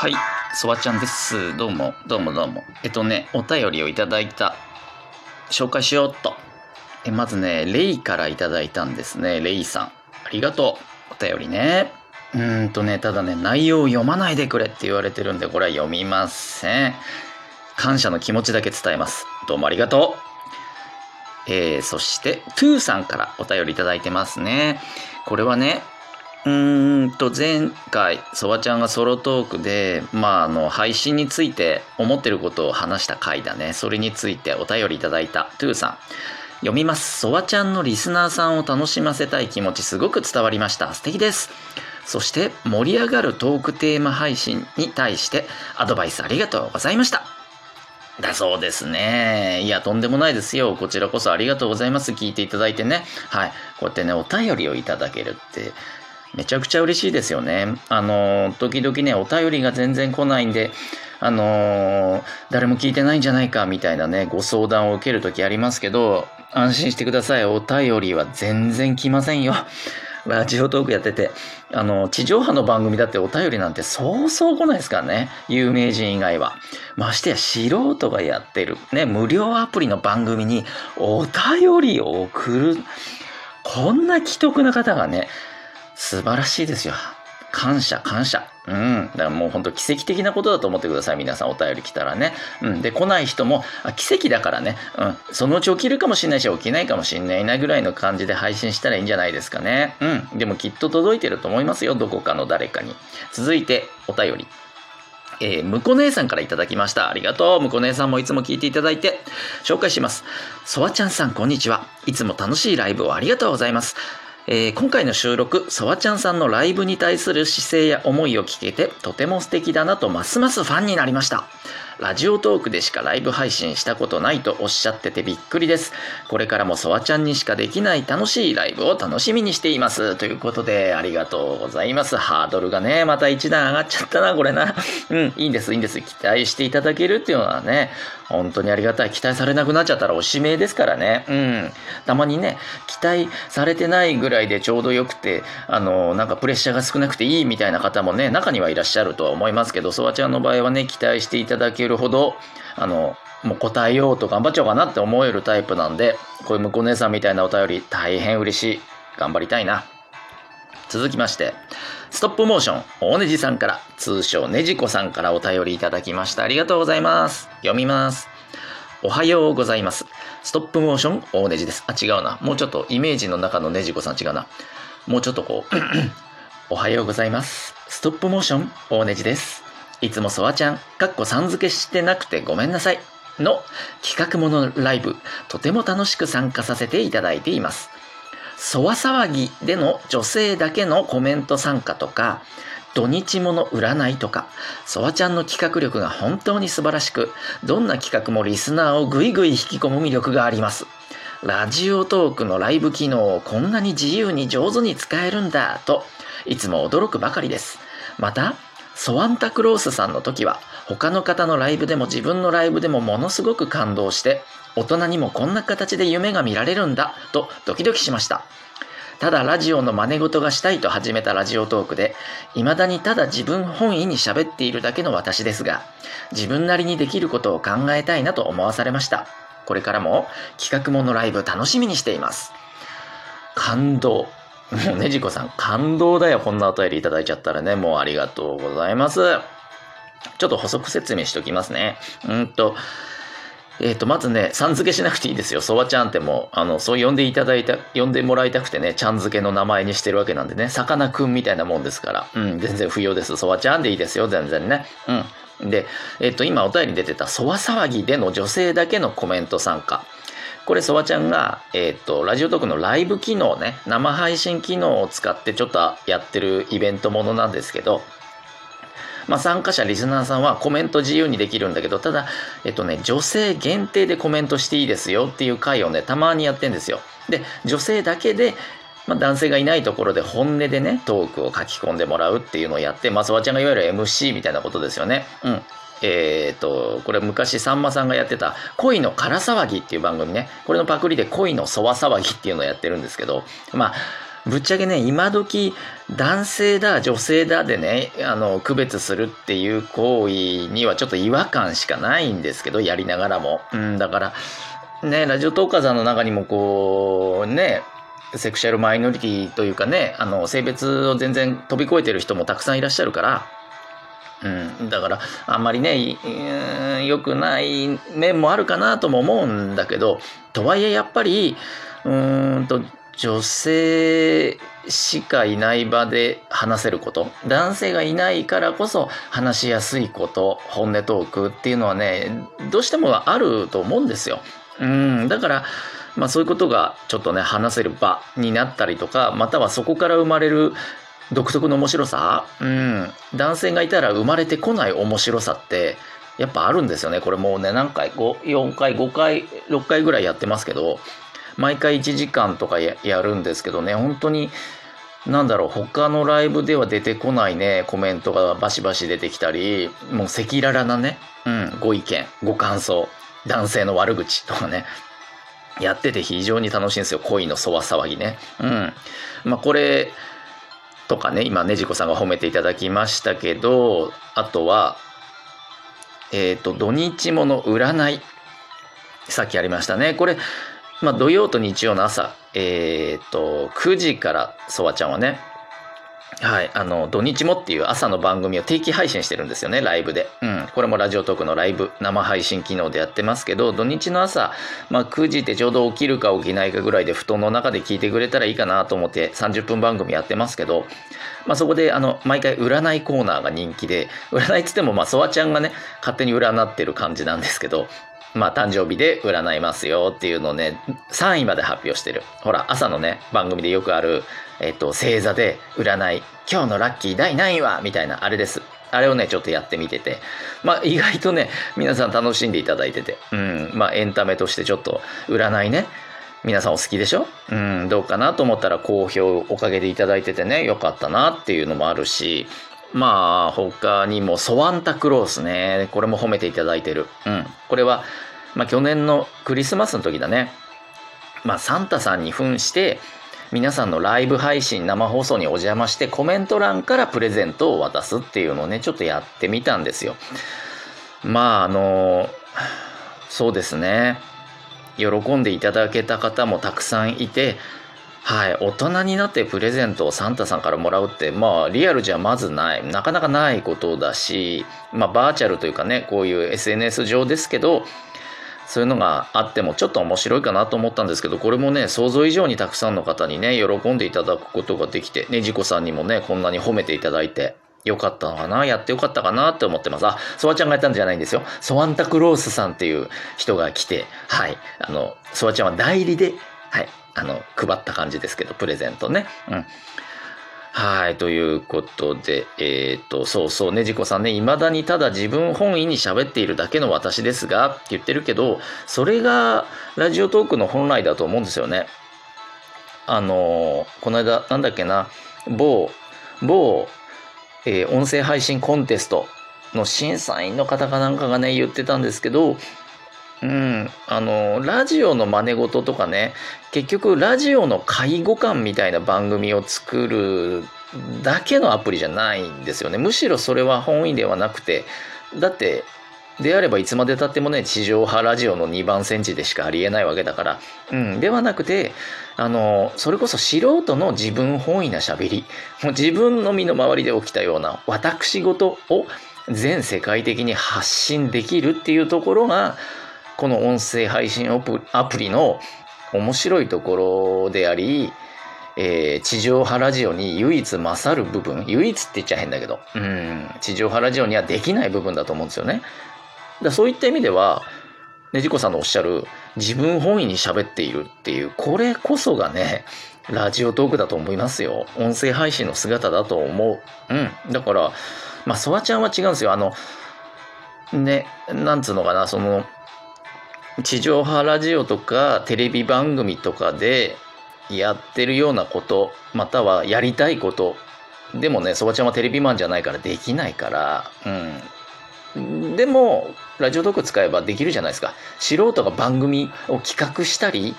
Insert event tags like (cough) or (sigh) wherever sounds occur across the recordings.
はい、そばちゃんです。どうも、どうもどうも。えっとね、お便りをいただいた。紹介しようっと。え、まずね、レイからいただいたんですね。レイさん。ありがとう。お便りね。うーんとね、ただね、内容を読まないでくれって言われてるんで、これは読みません。感謝の気持ちだけ伝えます。どうもありがとう。えー、そして、トゥーさんからお便りいただいてますね。これはね、うんと前回そばちゃんがソロトークでまああの配信について思ってることを話した回だねそれについてお便りいただいたトゥーさん読みますそばちゃんのリスナーさんを楽しませたい気持ちすごく伝わりました素敵ですそして盛り上がるトークテーマ配信に対してアドバイスありがとうございましただそうですね。いや、とんでもないですよ。こちらこそありがとうございます。聞いていただいてね。はい。こうやってね、お便りをいただけるって、めちゃくちゃ嬉しいですよね。あの、時々ね、お便りが全然来ないんで、あの誰も聞いてないんじゃないかみたいなね、ご相談を受ける時ありますけど、安心してください。お便りは全然来ませんよ。(laughs) ラジオトークやってて、あの、地上波の番組だってお便りなんてそうそう来ないですからね。有名人以外は。ましてや素人がやってる、ね、無料アプリの番組にお便りを送る。こんな既得な方がね、素晴らしいですよ。感謝、感謝。うん。だからもう本当奇跡的なことだと思ってください。皆さんお便り来たらね。うん。で、来ない人も、あ、奇跡だからね。うん。そのうち起きるかもしれないし、起きないかもしれないなぐらいの感じで配信したらいいんじゃないですかね。うん。でもきっと届いてると思いますよ。どこかの誰かに。続いて、お便り。えー、むこ姉さんからいただきました。ありがとう。むこ姉さんもいつも聞いていただいて、紹介します。そわちゃんさん、こんにちは。いつも楽しいライブをありがとうございます。えー今回の収録、そわちゃんさんのライブに対する姿勢や思いを聞けて、とても素敵だなとますますファンになりました。ラジオトークでしかライブ配信したことないとおっしゃっててびっくりです。これからもそわちゃんにしかできない楽しいライブを楽しみにしています。ということで、ありがとうございます。ハードルがね、また一段上がっちゃったな、これな。(laughs) うん、いいんです、いいんです。期待していただけるっていうのはね、本当にありがたい。期待されなくなっちゃったらおしめですからね。うん。たまにね、期待されてないぐらいでちょうどよくて、あの、なんかプレッシャーが少なくていいみたいな方もね、中にはいらっしゃるとは思いますけど、そばちゃんの場合はね、期待していただけるるほど、あの、もう答えようと頑張っちゃおうかなって思えるタイプなんで、こういう向こう姉さんみたいなお便り大変嬉しい。頑張りたいな。続きまして、ストップモーション、大ねじさんから、通称ねじこさんからお便りいただきました。ありがとうございます。読みます。おはようございます。ストップモーション、大ねじです。あ、違うな。もうちょっとイメージの中のねじこさん違うな。もうちょっとこう、(clears throat) おはようございます。ストップモーション、大ねじです。いつもそわちゃん、かっこさん付けしてなくてごめんなさい。の企画ものライブ、とても楽しく参加させていただいています。そわ騒ぎでの女性だけのコメント参加とか、土日もの占いとか、そわちゃんの企画力が本当に素晴らしく、どんな企画もリスナーをぐいぐい引き込む魅力があります。ラジオトークのライブ機能をこんなに自由に上手に使えるんだと、いつも驚くばかりです。また、ソワンタクロースさんの時は、他の方のライブでも自分のライブでもものすごく感動して、大人にもこんな形で夢が見られるんだとドキドキしました。ただラジオの真似事がしたいと始めたラジオトークで、未だにただ自分本位に喋っているだけの私ですが、自分なりにできることを考えたいなと思わされました。これからも企画ものライブ楽しみにしています。感動。も (laughs) うねじこさん、感動だよ。こんなお便りいただいちゃったらね、もうありがとうございます。ちょっと補足説明しておきますね。うんと、えっ、と、まずね、さん付けしなくていいですよ。そばちゃんってもう、あの、そう呼んでいただいた、呼んでもらいたくてね、ちゃん付けの名前にしてるわけなんでね、さかなクンみたいなもんですから、うん、全然不要です。そばちゃんでいいですよ、全然ね。うん。で、えっ、と、今お便りに出てた、そわ騒ぎでの女性だけのコメント参加。これ、そばちゃんが、えっ、と、ラジオトークのライブ機能ね、生配信機能を使ってちょっとやってるイベントものなんですけど、まあ、参加者、リスナーさんはコメント自由にできるんだけど、ただ、えっとね、女性限定でコメントしていいですよっていう回をね、たまにやってんですよ。で、女性だけで、まあ、男性がいないところで本音でね、トークを書き込んでもらうっていうのをやって、まあ、そばちゃんがいわゆる MC みたいなことですよね。うん。えっ、と、これ昔さんまさんがやってた恋のから騒ぎっていう番組ね。これのパクリで恋のそわ騒ぎっていうのをやってるんですけど、まあ、ぶっちゃけね今時男性だ女性だでねあの区別するっていう行為にはちょっと違和感しかないんですけどやりながらも、うん、だからねラジオトーカーさんの中にもこうねセクシャルマイノリティというかねあの性別を全然飛び越えてる人もたくさんいらっしゃるからうん、だからあんまりね良くない面もあるかなとも思うんだけどとはいえやっぱりうんと女性しかいない場で話せること男性がいないからこそ話しやすいこと本音トークっていうのはねどうしてもあると思うんですよ。うんだからまあそういうことがちょっとね話せる場になったりとかまたはそこから生まれる独特の面白さ、うん、男性がいたら生まれてこない面白さってやっぱあるんですよね。これもうね何回？4回？5回？6回ぐらいやってますけど毎回1時間とかやるんですけどね。本当になんだろう他のライブでは出てこないねコメントがバシバシ出てきたりもう赤裸々なね、うん、ご意見ご感想男性の悪口とかねやってて非常に楽しいんですよ。恋のそわ騒ぎね。うん。まあこれとかね今ねじこさんが褒めていただきましたけどあとはえっ、ー、と土日もの占いさっきありましたね。これまあ土曜と日曜の朝えっ、ー、と9時からそわちゃんはねはい、あの土日もっていう朝の番組を定期配信してるんですよねライブで、うん、これもラジオトークのライブ生配信機能でやってますけど土日の朝、まあ、9時ってちょうど起きるか起きないかぐらいで布団の中で聞いてくれたらいいかなと思って30分番組やってますけど、まあ、そこであの毎回占いコーナーが人気で占いっつってもまあソワちゃんがね勝手に占ってる感じなんですけどまあ、誕生日で占いますよっていうのをね、3位まで発表してる。ほら、朝のね、番組でよくある、えっと、星座で占い、今日のラッキー第何位はみたいな、あれです。あれをね、ちょっとやってみてて、まあ、意外とね、皆さん楽しんでいただいてて、うん、まあ、エンタメとしてちょっと、占いね、皆さんお好きでしょ？うん、どうかなと思ったら好評おかげでいただいててね、よかったなっていうのもあるし、まあ、他にも、ソワンタクロースね。これも褒めていただいてる。うん。これは、まあ、去年のクリスマスの時だね。まあ、サンタさんに扮して、皆さんのライブ配信生放送にお邪魔してコメント欄からプレゼントを渡すっていうのをねちょっとやってみたんですよまああのそうですね喜んでいただけた方もたくさんいてはい大人になってプレゼントをサンタさんからもらうってまあリアルじゃまずないなかなかないことだしまあバーチャルというかねこういう SNS 上ですけどそういうのがあってもちょっと面白いかなと思ったんですけどこれもね想像以上にたくさんの方にね喜んでいただくことができてねじこさんにもねこんなに褒めていただいてよかったのかなやってよかったかなって思ってます。あ、ソワちゃんがやったんじゃないんですよ。ソワンタクロースさんっていう人が来て、はい。あの、ソワちゃんは代理で、はい。あの、配った感じですけど、プレゼントね。うん。はい、ということで、えっ、ー、と、そうそうねじこさんね、未だにただ自分本位に喋っているだけの私ですが、って言ってるけど、それがラジオトークの本来だと思うんですよね。あの、この間、なんだっけな、某、某、えー、音声配信コンテストの審査員の方かなんかがね、言ってたんですけど、うん、あのラジオの真似事とかね結局ラジオの介護官みたいな番組を作るだけのアプリじゃないんですよね。むしろそれは本意ではなくてだってであればいつまでたってもね地上波ラジオの2番センチでしかありえないわけだから、うん、ではなくてあのそれこそ素人の自分本位なしゃべりもう自分の身の回りで起きたような私事を全世界的に発信できるっていうところがこの音声配信アプリの面白いところであり、えー、地上波ラジオに唯一勝る部分唯一って言っちゃ変だけどうん地上波ラジオにはできない部分だと思うんですよね。だそういった意味ではねじこさんのおっしゃる自分本位に喋っているっていうこれこそがねラジオトークだと思いますよ。音声配信の姿だと思う。うんだからまあソワちゃんは違うんですよ。あのねなんつうのかなその地上波ラジオとかテレビ番組とかでやってるようなことまたはやりたいことでもねそばちゃんはテレビマンじゃないからできないからうんでもラジオトーク使えばできるじゃないですか素人が番組を企画したり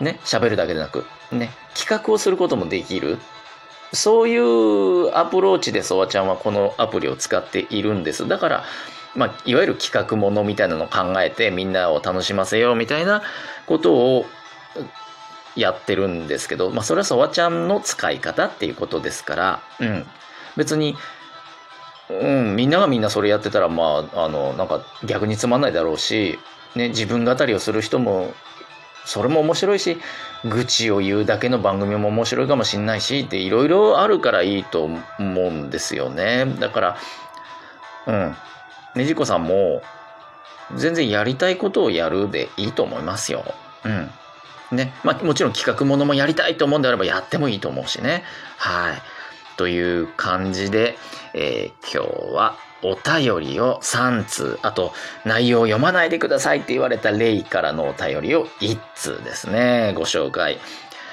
ね喋るだけでなくね、企画をすることもできる。そういうアプローチでソワちゃんはこのアプリを使っているんです。だから、まあ、いわゆる企画ものみたいなのを考えてみんなを楽しませようみたいなことをやってるんですけど、まあ、それはソワちゃんの使い方っていうことですから、うん、別に、うん、みんながみんなそれやってたら、まあ、あの、なんか逆につまんないだろうし、ね、自分語りをする人も、それも面白いし、愚痴を言うだけの番組も面白いかもしんないし、っていろいろあるからいいと思うんですよね。だから、うん。ねじこさんも、全然やりたいことをやるでいいと思いますよ。うん。ね。まあ、もちろん企画ものもやりたいと思うんであればやってもいいと思うしね。はい。という感じで、えー、今日はお便りを3通、あと内容を読まないでくださいって言われたレイからのお便りを1通ですね、ご紹介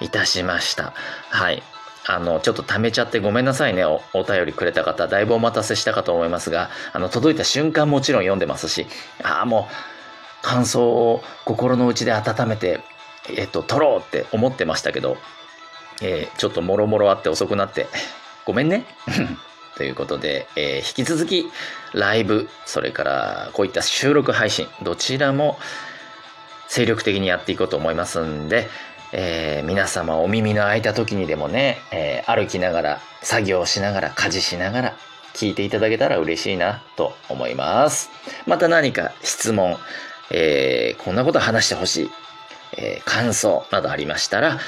いたしました。はい。あの、ちょっと溜めちゃってごめんなさいねお。お便りくれた方、だいぶお待たせしたかと思いますが、あの、届いた瞬間もちろん読んでますし、ああ、もう、感想を心の内で温めて、えっと、撮ろうって思ってましたけど、えー、ちょっともろもろあって遅くなって、ごめんね。(laughs) ということで、えー、引き続きライブ、それからこういった収録配信、どちらも精力的にやっていこうと思いますんで、えー、皆様お耳の空いた時にでもね、えー、歩きながら、作業しながら、家事しながら、聞いていただけたら嬉しいなと思います。また何か質問、えー、こんなこと話してほしい、え感想などありましたら、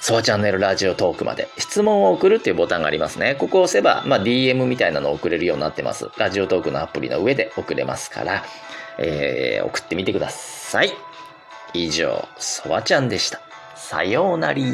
ソワチャンネルラジオトークまで質問を送るっていうボタンがありますね。ここを押せば、まあ、DM みたいなのを送れるようになってます。ラジオトークのアプリの上で送れますから、えー、送ってみてください。以上、ソワちゃんでした。さようなり。